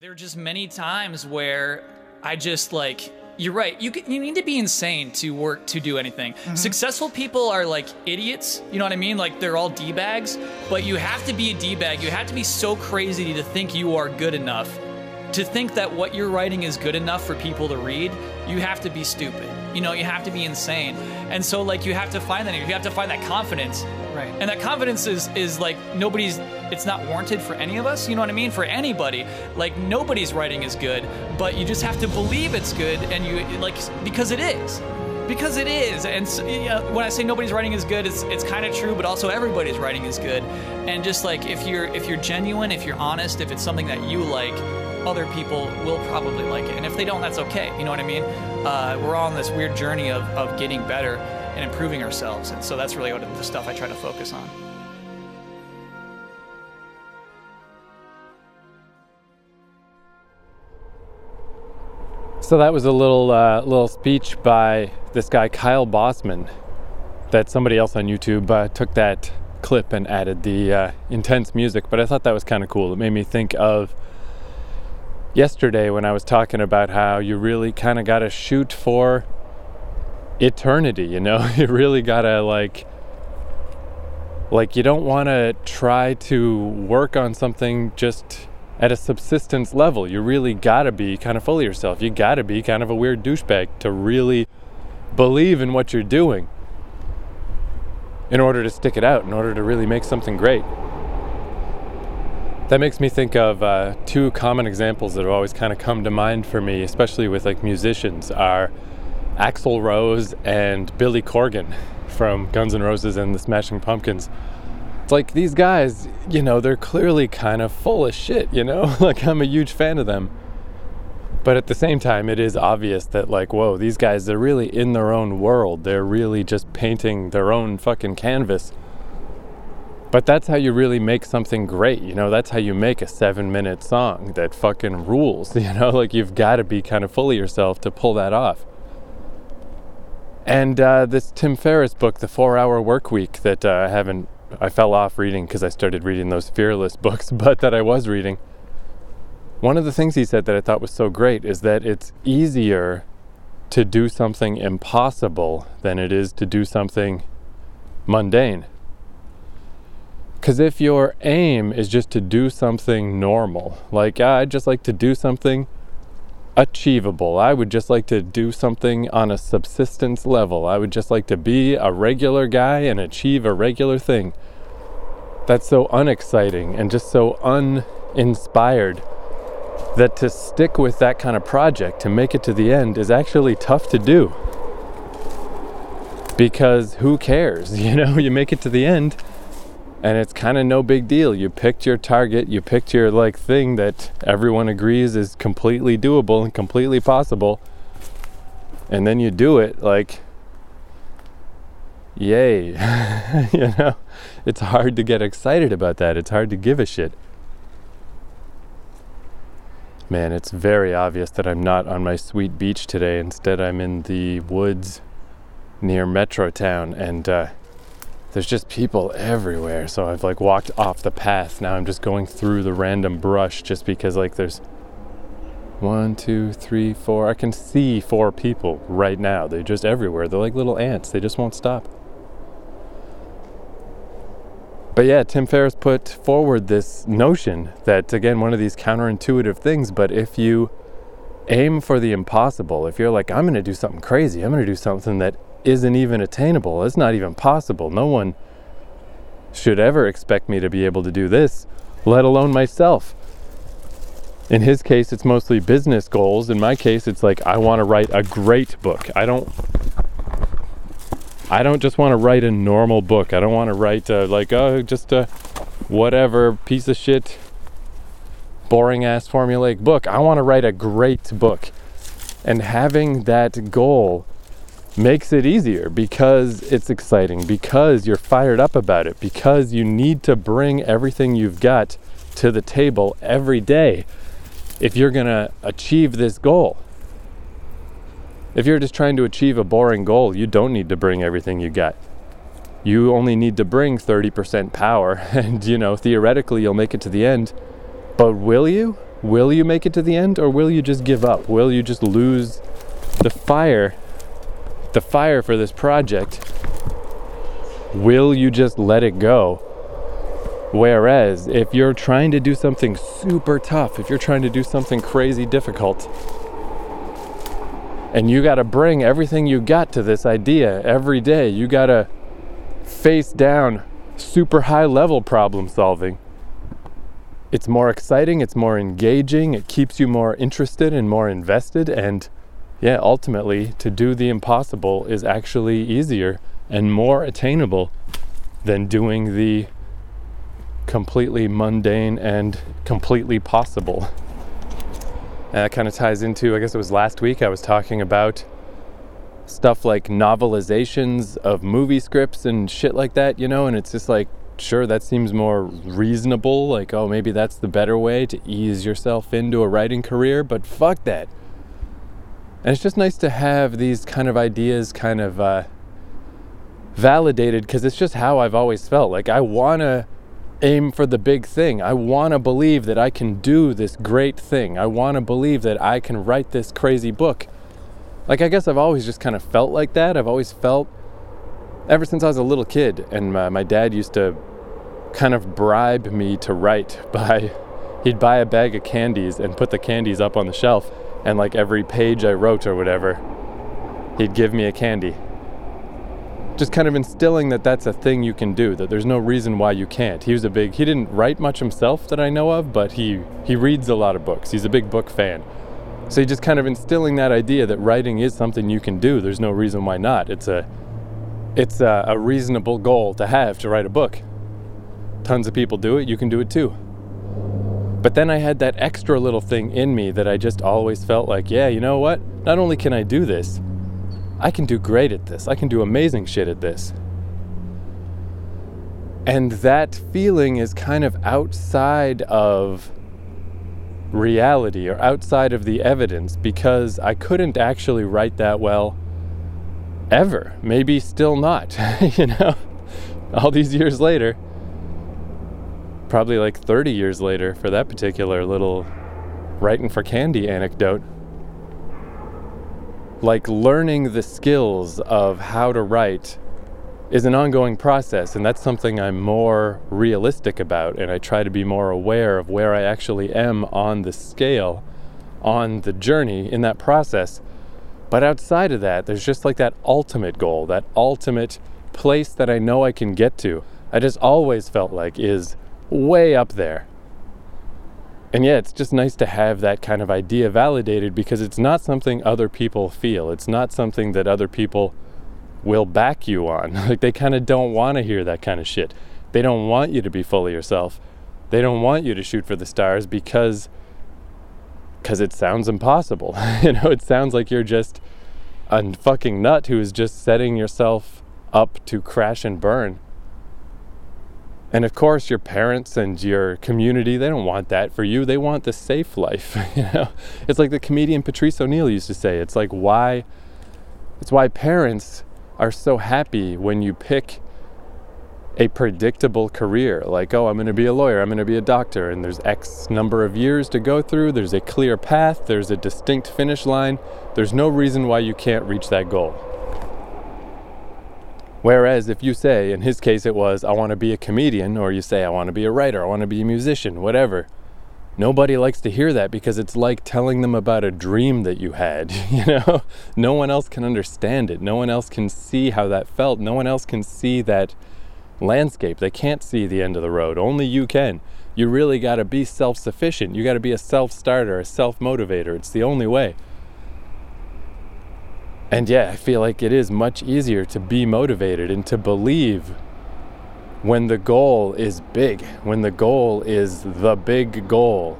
There are just many times where I just like you're right. You you need to be insane to work to do anything. Mm-hmm. Successful people are like idiots. You know what I mean? Like they're all d bags. But you have to be a d bag. You have to be so crazy to think you are good enough. To think that what you're writing is good enough for people to read, you have to be stupid. You know, you have to be insane. And so like you have to find that. You have to find that confidence. Right. And that confidence is is like nobody's it's not warranted for any of us, you know what I mean? For anybody. Like nobody's writing is good, but you just have to believe it's good and you like because it is. Because it is. And so, you know, when I say nobody's writing is good, it's it's kind of true, but also everybody's writing is good. And just like if you're if you're genuine, if you're honest, if it's something that you like, other people will probably like it. And if they don't, that's okay. You know what I mean? Uh, we're all on this weird journey of, of getting better and improving ourselves. And so that's really what the stuff I try to focus on. So that was a little uh, little speech by this guy Kyle Bosman that somebody else on YouTube uh, took that clip and added the uh, intense music. But I thought that was kind of cool. It made me think of yesterday when I was talking about how you really kind of got to shoot for eternity. You know, you really got to like like you don't want to try to work on something just at a subsistence level. You really gotta be kind of full of yourself. You gotta be kind of a weird douchebag to really believe in what you're doing in order to stick it out, in order to really make something great. That makes me think of uh, two common examples that have always kind of come to mind for me, especially with like musicians, are Axl Rose and Billy Corgan from Guns N' Roses and the Smashing Pumpkins. It's like these guys, you know, they're clearly kind of full of shit, you know? like I'm a huge fan of them. But at the same time, it is obvious that, like, whoa, these guys, they're really in their own world. They're really just painting their own fucking canvas. But that's how you really make something great, you know? That's how you make a seven minute song that fucking rules, you know? Like, you've got to be kind of full of yourself to pull that off. And uh, this Tim Ferriss book, The Four Hour Work Week, that uh, I haven't I fell off reading because I started reading those fearless books, but that I was reading. One of the things he said that I thought was so great is that it's easier to do something impossible than it is to do something mundane. Because if your aim is just to do something normal, like ah, I'd just like to do something achievable, I would just like to do something on a subsistence level, I would just like to be a regular guy and achieve a regular thing. That's so unexciting and just so uninspired that to stick with that kind of project, to make it to the end, is actually tough to do. Because who cares? You know, you make it to the end and it's kind of no big deal. You picked your target, you picked your like thing that everyone agrees is completely doable and completely possible. And then you do it like yay. you know, it's hard to get excited about that. It's hard to give a shit. Man, it's very obvious that I'm not on my sweet beach today. Instead, I'm in the woods near Metrotown and uh, there's just people everywhere. So I've like walked off the path. Now I'm just going through the random brush just because like there's one, two, three, four. I can see four people right now. They're just everywhere. They're like little ants. They just won't stop. But yeah, Tim Ferriss put forward this notion that, again, one of these counterintuitive things, but if you aim for the impossible, if you're like, I'm going to do something crazy, I'm going to do something that isn't even attainable, it's not even possible, no one should ever expect me to be able to do this, let alone myself. In his case, it's mostly business goals. In my case, it's like, I want to write a great book. I don't I don't just want to write a normal book. I don't want to write uh, like oh just a whatever piece of shit boring ass formulaic book. I want to write a great book. And having that goal makes it easier because it's exciting, because you're fired up about it, because you need to bring everything you've got to the table every day if you're going to achieve this goal. If you're just trying to achieve a boring goal, you don't need to bring everything you got. You only need to bring 30% power, and you know, theoretically, you'll make it to the end. But will you? will you make it to the end or will you just give up? Will you just lose the fire? The fire for this project. Will you just let it go? Whereas if you're trying to do something super tough, if you're trying to do something crazy difficult, and you got to bring everything you got to this idea every day, you got to face down super high level problem solving it's more exciting, it's more engaging, it keeps you more interested and more invested. And yeah, ultimately, to do the impossible is actually easier and more attainable than doing the completely mundane and completely possible. And that kind of ties into, I guess it was last week, I was talking about stuff like novelizations of movie scripts and shit like that, you know, and it's just like sure that seems more reasonable like oh maybe that's the better way to ease yourself into a writing career but fuck that and it's just nice to have these kind of ideas kind of uh, validated because it's just how i've always felt. Like i want to aim for the big thing. I want to believe that i can do this great thing. I want to believe that i can write this crazy book. Like i guess i've always just kind of felt like that. I've always felt ever since I was a little kid, and my, my dad used to kind of bribe me to write by he'd buy a bag of candies and put the candies up on the shelf, and like every page I wrote or whatever, he'd give me a candy. Just kind of instilling that that's a thing you can do, that there's no reason why you can't. He was a big, he didn't write much himself that I know of, but he, he reads a lot of books. He's a big book fan. So he just kind of instilling that idea that writing is something you can do. There's no reason why not. It's a, it's a, a reasonable goal to have to write a book. Tons of people do it, you can do it too. But then I had that extra little thing in me that I just always felt like, yeah, you know what? Not only can I do this, I can do great at this. I can do amazing shit at this. And that feeling is kind of outside of reality or outside of the evidence because I couldn't actually write that well ever. Maybe still not, you know? All these years later, probably like 30 years later for that particular little writing for candy anecdote. Like learning the skills of how to write is an ongoing process, and that's something I'm more realistic about, and I try to be more aware of where I actually am on the scale, on the journey in that process but outside of that, there's just like that ultimate goal, that ultimate place that I know I can get to. I just always felt like is way up there. And yeah, it's just nice to have that kind of idea validated because it's not something other people feel. It's not something that other people will back you on. like they kind of don't want to hear that kind of shit. They don't want you to be fully yourself. They don't want you to shoot for the stars because because it sounds impossible. you know, it sounds like you're just a fucking nut who is just setting yourself up to crash and burn. And of course, your parents and your community, they don't want that for you. They want the safe life. you know, it's like the comedian Patrice O'Neal used to say. It's like why, it's why parents are so happy when you pick a predictable career like oh i'm going to be a lawyer i'm going to be a doctor and there's x number of years to go through there's a clear path there's a distinct finish line there's no reason why you can't reach that goal whereas if you say in his case it was i want to be a comedian or you say i want to be a writer i want to be a musician whatever nobody likes to hear that because it's like telling them about a dream that you had you know no one else can understand it no one else can see how that felt no one else can see that landscape. They can't see the end of the road. Only you can. You really got to be self sufficient. You got to be a self starter, a self motivator. It's the only way. And yeah, I feel like it is much easier to be motivated and to believe when the goal is big, when the goal is the big goal.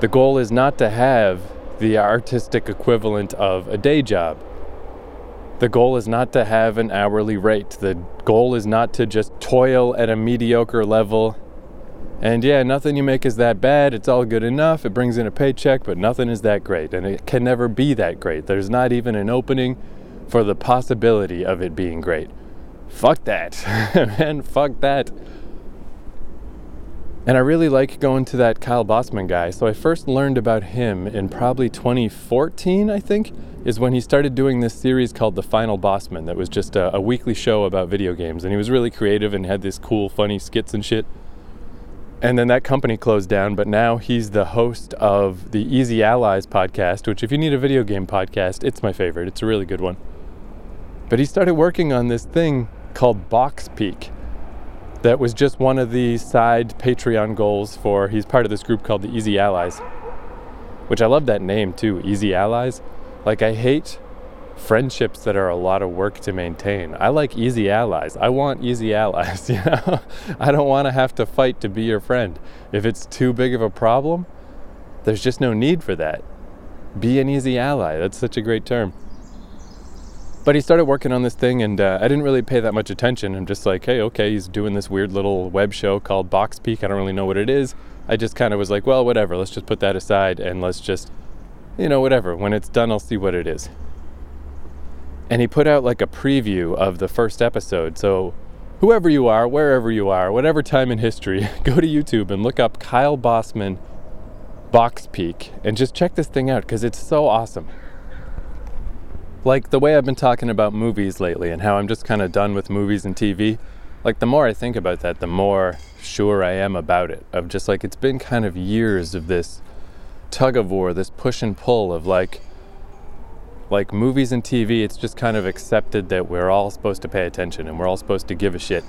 The goal is not to have the artistic equivalent of a day job. The goal is not to have an hourly rate. The goal is not to just toil at a mediocre level. And yeah, nothing you make is that bad. It's all good enough. It brings in a paycheck, but nothing is that great. And it can never be that great. There's not even an opening for the possibility of it being great. Fuck that. Man, fuck that. And I really like going to that Kyle Bosman guy. So I first learned about him in probably 2014, I think, is when he started doing this series called The Final Bosman that was just a, a weekly show about video games. And he was really creative and had this cool, funny skits and shit. And then that company closed down, but now he's the host of the Easy Allies podcast, which, if you need a video game podcast, it's my favorite. It's a really good one. But he started working on this thing called Box Peak that was just one of the side Patreon goals for. He's part of this group called the Easy Allies, which I love that name too, Easy Allies. Like, I hate friendships that are a lot of work to maintain. I like easy allies. I want easy allies, you know? I don't want to have to fight to be your friend. If it's too big of a problem, there's just no need for that. Be an easy ally. That's such a great term. But he started working on this thing, and uh, I didn't really pay that much attention. I'm just like, hey, okay, he's doing this weird little web show called Box Peak. I don't really know what it is. I just kind of was like, well, whatever. Let's just put that aside and let's just, you know, whatever. When it's done, I'll see what it is. And he put out like a preview of the first episode. So, whoever you are, wherever you are, whatever time in history, go to YouTube and look up Kyle Bosman Box Peak and just check this thing out because it's so awesome like the way I've been talking about movies lately and how I'm just kind of done with movies and TV, like the more I think about that, the more sure I am about it. Of just like it's been kind of years of this tug of war, this push and pull of like like movies and TV, it's just kind of accepted that we're all supposed to pay attention and we're all supposed to give a shit.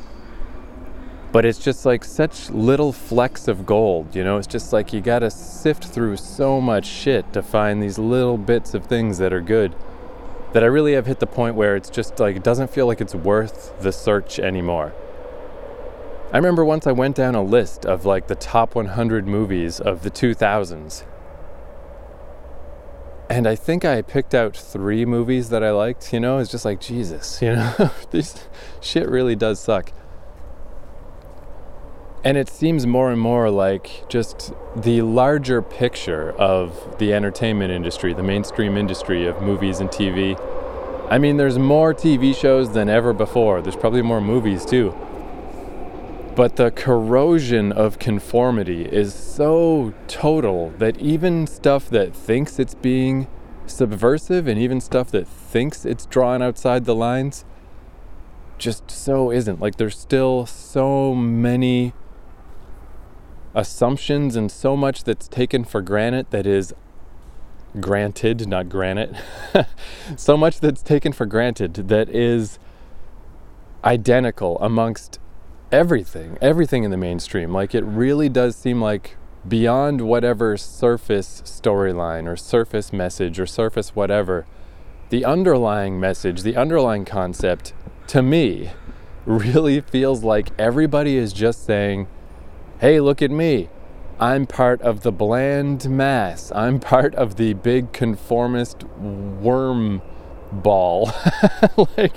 But it's just like such little flecks of gold, you know? It's just like you gotta sift through so much shit to find these little bits of things that are good that I really have hit the point where it's just like it doesn't feel like it's worth the search anymore. I remember once I went down a list of like the top 100 movies of the 2000s. And I think I picked out three movies that I liked, you know, it's just like Jesus, you know, this shit really does suck. And it seems more and more like just the larger picture of the entertainment industry, the mainstream industry of movies and TV. I mean, there's more TV shows than ever before. There's probably more movies too. But the corrosion of conformity is so total that even stuff that thinks it's being subversive and even stuff that thinks it's drawn outside the lines just so isn't. Like, there's still so many assumptions and so much that's taken for granted that is granted, not granite. so much that's taken for granted that is identical amongst everything, everything in the mainstream. Like it really does seem like beyond whatever surface storyline or surface message or surface whatever, the underlying message, the underlying concept to me really feels like everybody is just saying, hey, look at me. I'm part of the bland mass. I'm part of the big conformist worm ball. like,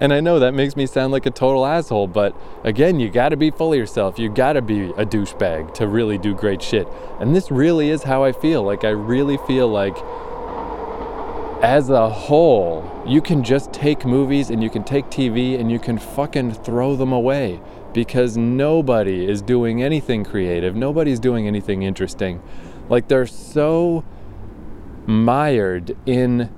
and I know that makes me sound like a total asshole, but again, you gotta be full of yourself. You gotta be a douchebag to really do great shit. And this really is how I feel. Like, I really feel like as a whole, you can just take movies and you can take TV and you can fucking throw them away because nobody is doing anything creative, nobody's doing anything interesting. Like they're so mired in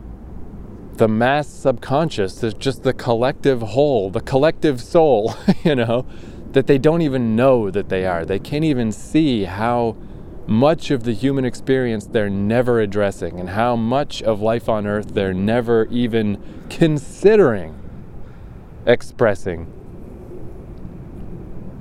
the mass subconscious, there's just the collective whole, the collective soul, you know, that they don't even know that they are. They can't even see how much of the human experience they're never addressing and how much of life on earth they're never even considering expressing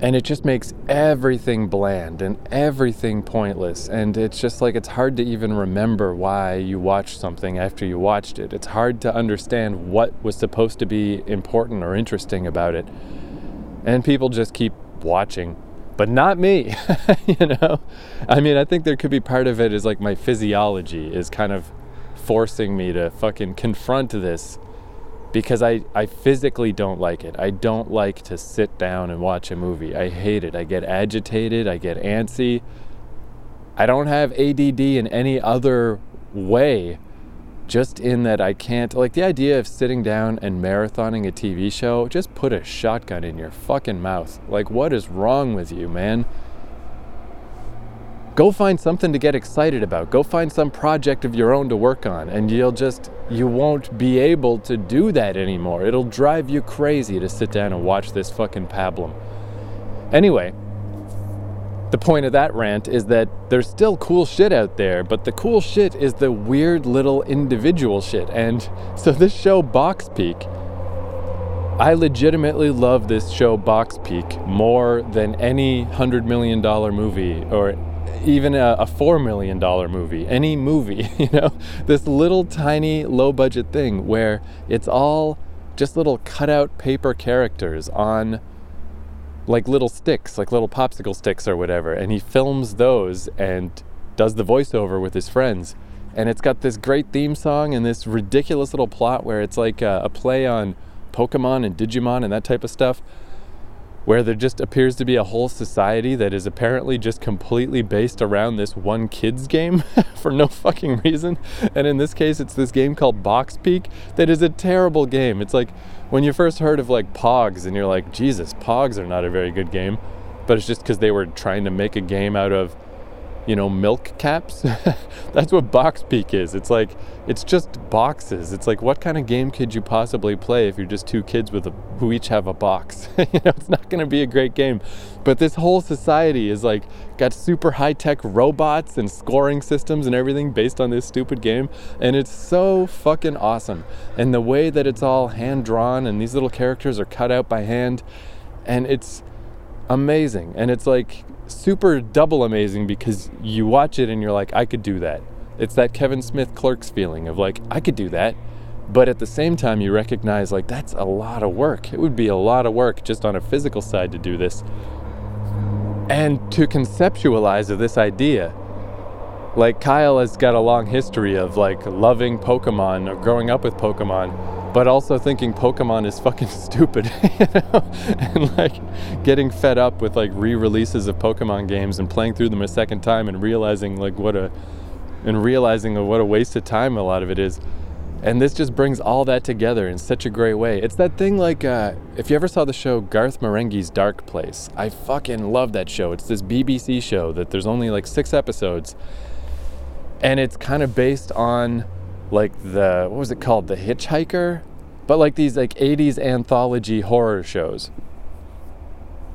and it just makes everything bland and everything pointless. And it's just like it's hard to even remember why you watched something after you watched it. It's hard to understand what was supposed to be important or interesting about it. And people just keep watching but not me you know? I mean i think there could be part of it is like my physiology is kind of forcing me to fucking confront this because I, I physically don't like it. I don't like to sit down and watch a movie. I hate it. I get agitated, I get antsy. I don't have ADD in any other way, just in that I can't. Like the idea of sitting down and marathoning a TV show, just put a shotgun in your fucking mouth. Like, what is wrong with you, man? Go find something to get excited about. Go find some project of your own to work on, and you'll just, you won't be able to do that anymore. It'll drive you crazy to sit down and watch this fucking pablum. Anyway, the point of that rant is that there's still cool shit out there, but the cool shit is the weird little individual shit. And so this show, Box Peak, I legitimately love this show, Box Peak, more than any $100 million movie or even a, a $4 million movie, any movie, you know? This little tiny low budget thing where it's all just little cutout paper characters on like little sticks, like little popsicle sticks or whatever. And he films those and does the voiceover with his friends. And it's got this great theme song and this ridiculous little plot where it's like a, a play on Pokemon and Digimon and that type of stuff where there just appears to be a whole society that is apparently just completely based around this one kids game for no fucking reason. And in this case, it's this game called Box Peak that is a terrible game. It's like when you first heard of like Pogs and you're like, Jesus, Pogs are not a very good game. But it's just because they were trying to make a game out of you know, milk caps. That's what Box Peak is. It's like it's just boxes. It's like what kind of game could you possibly play if you're just two kids with a, who each have a box? you know, it's not going to be a great game. But this whole society is like got super high-tech robots and scoring systems and everything based on this stupid game, and it's so fucking awesome. And the way that it's all hand drawn and these little characters are cut out by hand and it's amazing. And it's like super double amazing because you watch it and you're like, I could do that. It's that Kevin Smith clerks feeling of like, I could do that. But at the same time, you recognize like that's a lot of work. It would be a lot of work just on a physical side to do this. And to conceptualize of this idea, like Kyle has got a long history of like loving Pokemon or growing up with Pokemon but also thinking Pokemon is fucking stupid, you know? and like getting fed up with like re-releases of Pokemon games and playing through them a second time and realizing like what a and realizing what a waste of time a lot of it is. And this just brings all that together in such a great way. It's that thing like uh, if you ever saw the show Garth Marenghi's Dark Place, I fucking love that show. It's this BBC show that there's only like six episodes, and it's kind of based on like the what was it called? The hitchhiker? But like these like 80s anthology horror shows.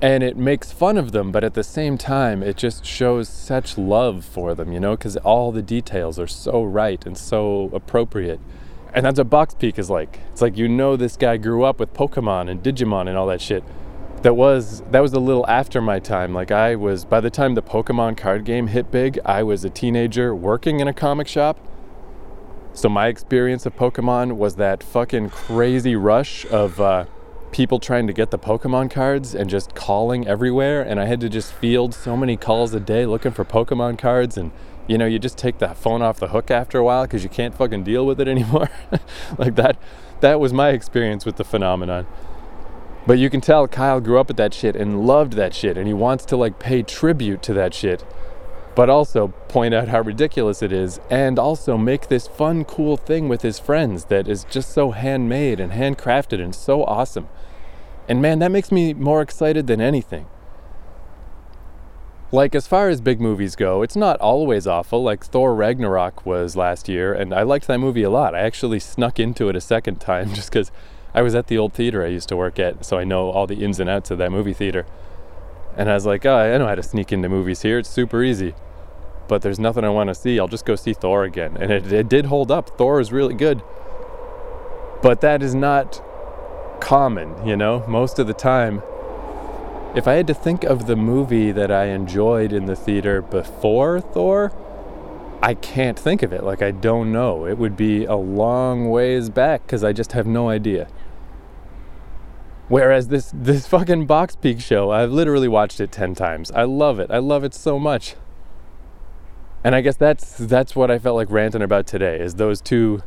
And it makes fun of them but at the same time it just shows such love for them you know because all the details are so right and so appropriate. And that's what box peak is like. It's like you know this guy grew up with pokemon and digimon and all that shit. That was that was a little after my time. Like i was by the time the pokemon card game hit big i was a teenager working in a comic shop so my experience of Pokemon was that fucking crazy rush of uh, people trying to get the Pokemon cards and just calling everywhere. And I had to just field so many calls a day looking for Pokemon cards. And you know, you just take the phone off the hook after a while because you can't fucking deal with it anymore. like that, that was my experience with the phenomenon. But you can tell Kyle grew up with that shit and loved that shit, and he wants to like pay tribute to that shit but also point out how ridiculous it is and also make this fun, cool thing with his friends that is just so handmade and handcrafted and so awesome. And man, that makes me more excited than anything. Like, as far as big movies go, it's not always awful. Like, Thor Ragnarok was last year, and I liked that movie a lot. I actually snuck into it a second time just because I was at the old theater I used to work at, so I know all the ins and outs of that movie theater. And I was like, oh, I know how to sneak into movies here. It's super easy but there's nothing I want to see. I'll just go see Thor again. And it, it did hold up. Thor is really good. But that is not common, you know? Most of the time, if I had to think of the movie that I enjoyed in the theater before Thor, I can't think of it. Like, I don't know. It would be a long ways back because I just have no idea. Whereas this this fucking Box Peak show, I've literally watched it 10 times. I love it. I love it so much. And I guess that's that's what I felt like ranting about today is those two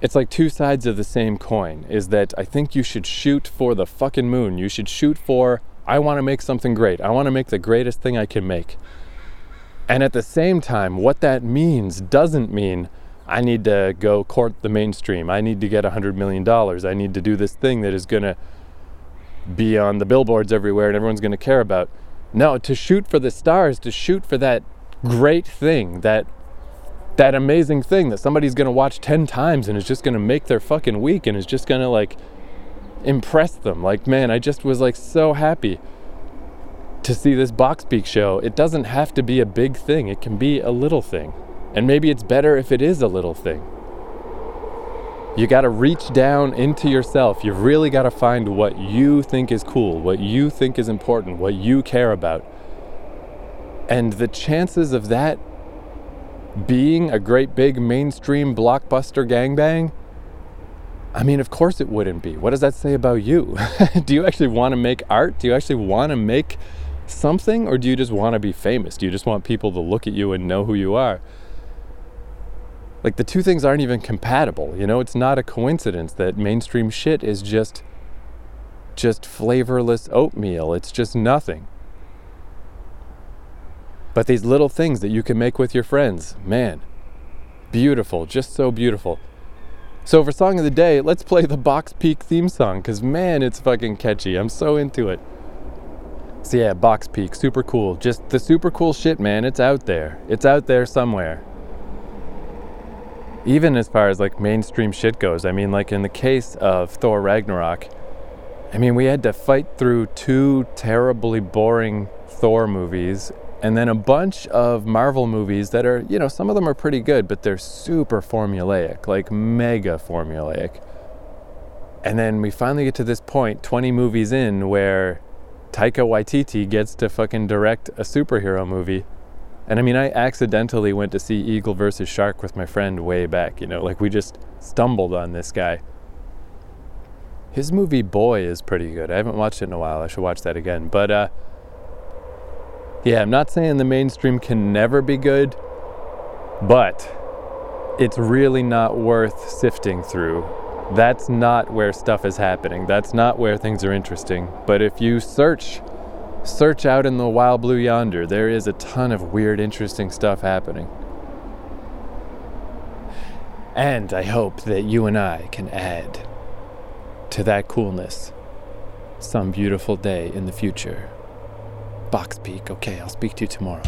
it's like two sides of the same coin is that I think you should shoot for the fucking moon. You should shoot for I want to make something great. I want to make the greatest thing I can make. And at the same time, what that means doesn't mean I need to go court the mainstream. I need to get $100 million. I need to do this thing that is going to be on the billboards everywhere and everyone's going to care about No, to shoot for the stars, to shoot for that great thing, that that amazing thing that somebody's going to watch 10 times and is just going to make their fucking week and is just going to like impress them. Like, man, I just was like so happy to see this Box Peak show. It doesn't have to be a big thing, it can be a little thing. And maybe it's better if it is a little thing. You got to reach down into yourself. You've really got to find what you think is cool, what you think is important, what you care about. And the chances of that being a great big mainstream blockbuster gangbang, I mean, of course it wouldn't be. What does that say about you? do you actually want to make art? Do you actually want to make something? Or do you just want to be famous? Do you just want people to look at you and know who you are? Like the two things aren't even compatible. You know, it's not a coincidence that mainstream shit is just just flavorless oatmeal. It's just nothing. But these little things that you can make with your friends, man, beautiful, just so beautiful. So for song of the day, let's play the Box Peak theme song cuz man, it's fucking catchy. I'm so into it. So yeah, Box Peak, super cool. Just the super cool shit, man. It's out there. It's out there somewhere even as far as like mainstream shit goes. I mean, like in the case of Thor Ragnarok, I mean, we had to fight through two terribly boring Thor movies and then a bunch of Marvel movies that are, you know, some of them are pretty good, but they're super formulaic, like mega formulaic. And then we finally get to this point, 20 movies in, where Taika Waititi gets to fucking direct a superhero movie and I mean, I accidentally went to see Eagle versus Shark with my friend way back, you know, like we just stumbled on this guy. His movie Boy is pretty good. I haven't watched it in a while. I should watch that again. But uh yeah, I'm not saying the mainstream can never be good, but it's really not worth sifting through. That's not where stuff is happening. That's not where things are interesting. But if you search Search out in the wild blue yonder. There is a ton of weird, interesting stuff happening. And I hope that you and I can add to that coolness some beautiful day in the future. Box Peak, okay, I'll speak to you tomorrow.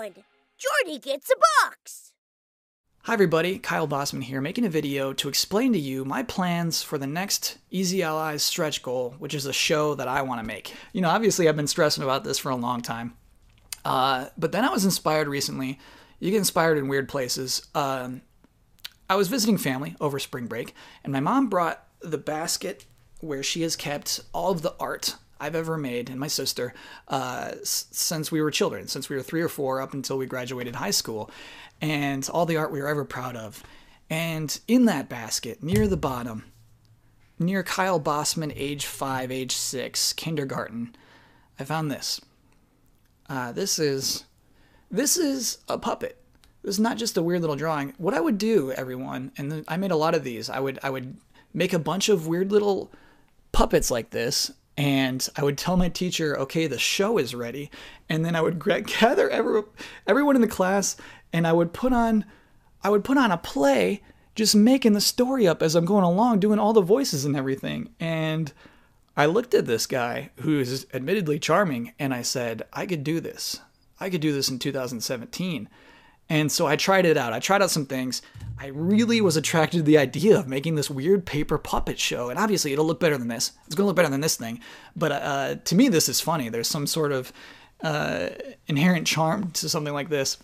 Jordy gets a box! Hi everybody, Kyle Bosman here, making a video to explain to you my plans for the next Easy Allies stretch goal, which is a show that I want to make. You know, obviously I've been stressing about this for a long time, uh, but then I was inspired recently. You get inspired in weird places. Um, I was visiting family over spring break, and my mom brought the basket where she has kept all of the art I've ever made, and my sister, uh, s- since we were children, since we were three or four up until we graduated high school, and all the art we were ever proud of. And in that basket, near the bottom, near Kyle Bosman, age five, age six, kindergarten, I found this. Uh, this is this is a puppet. This is not just a weird little drawing. What I would do, everyone, and I made a lot of these. I would I would make a bunch of weird little puppets like this and I would tell my teacher, "Okay, the show is ready," and then I would gather every, everyone in the class, and I would put on, I would put on a play, just making the story up as I'm going along, doing all the voices and everything. And I looked at this guy who is admittedly charming, and I said, "I could do this. I could do this in 2017." And so I tried it out. I tried out some things. I really was attracted to the idea of making this weird paper puppet show. And obviously, it'll look better than this. It's going to look better than this thing. But uh, to me, this is funny. There's some sort of uh, inherent charm to something like this.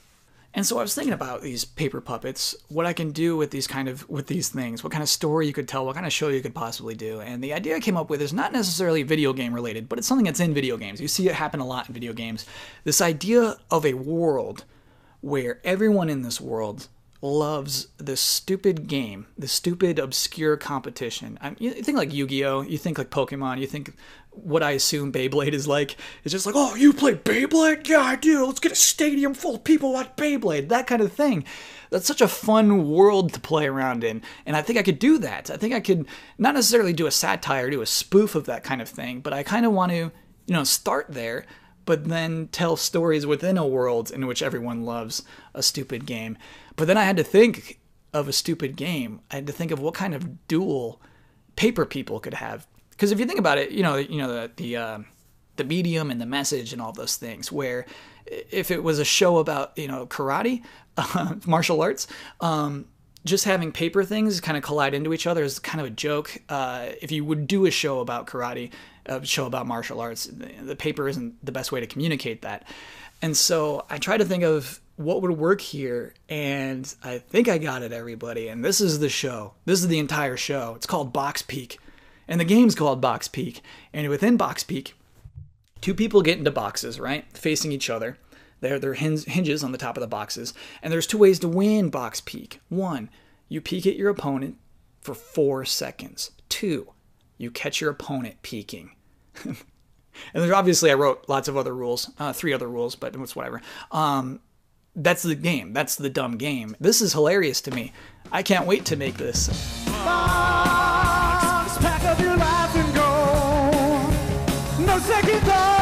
And so I was thinking about these paper puppets, what I can do with these kind of with these things, what kind of story you could tell, what kind of show you could possibly do. And the idea I came up with is not necessarily video game related, but it's something that's in video games. You see it happen a lot in video games. This idea of a world where everyone in this world loves this stupid game, this stupid obscure competition. I you think like Yu-Gi-Oh, you think like Pokemon, you think what I assume Beyblade is like. It's just like, oh, you play Beyblade? Yeah, I do. Let's get a stadium full of people watch Beyblade. That kind of thing. That's such a fun world to play around in, and I think I could do that. I think I could not necessarily do a satire, do a spoof of that kind of thing, but I kind of want to, you know, start there but then tell stories within a world in which everyone loves a stupid game. But then I had to think of a stupid game. I had to think of what kind of duel paper people could have. Because if you think about it, you know, you know the the uh, the medium and the message and all those things. Where if it was a show about you know karate, uh, martial arts, um, just having paper things kind of collide into each other is kind of a joke. Uh, if you would do a show about karate, a show about martial arts, the paper isn't the best way to communicate that. And so I try to think of what would work here, and I think I got it, everybody. And this is the show. This is the entire show. It's called Box Peak, and the game's called Box Peak. And within Box Peak, two people get into boxes, right, facing each other. There, there are hinges on the top of the boxes, and there's two ways to win Box Peak. One, you peek at your opponent for four seconds. Two, you catch your opponent peeking. And there's obviously I wrote lots of other rules, uh, three other rules, but it's whatever. Um, that's the game. That's the dumb game. This is hilarious to me. I can't wait to make this. Box, pack up your life and go. No second thought.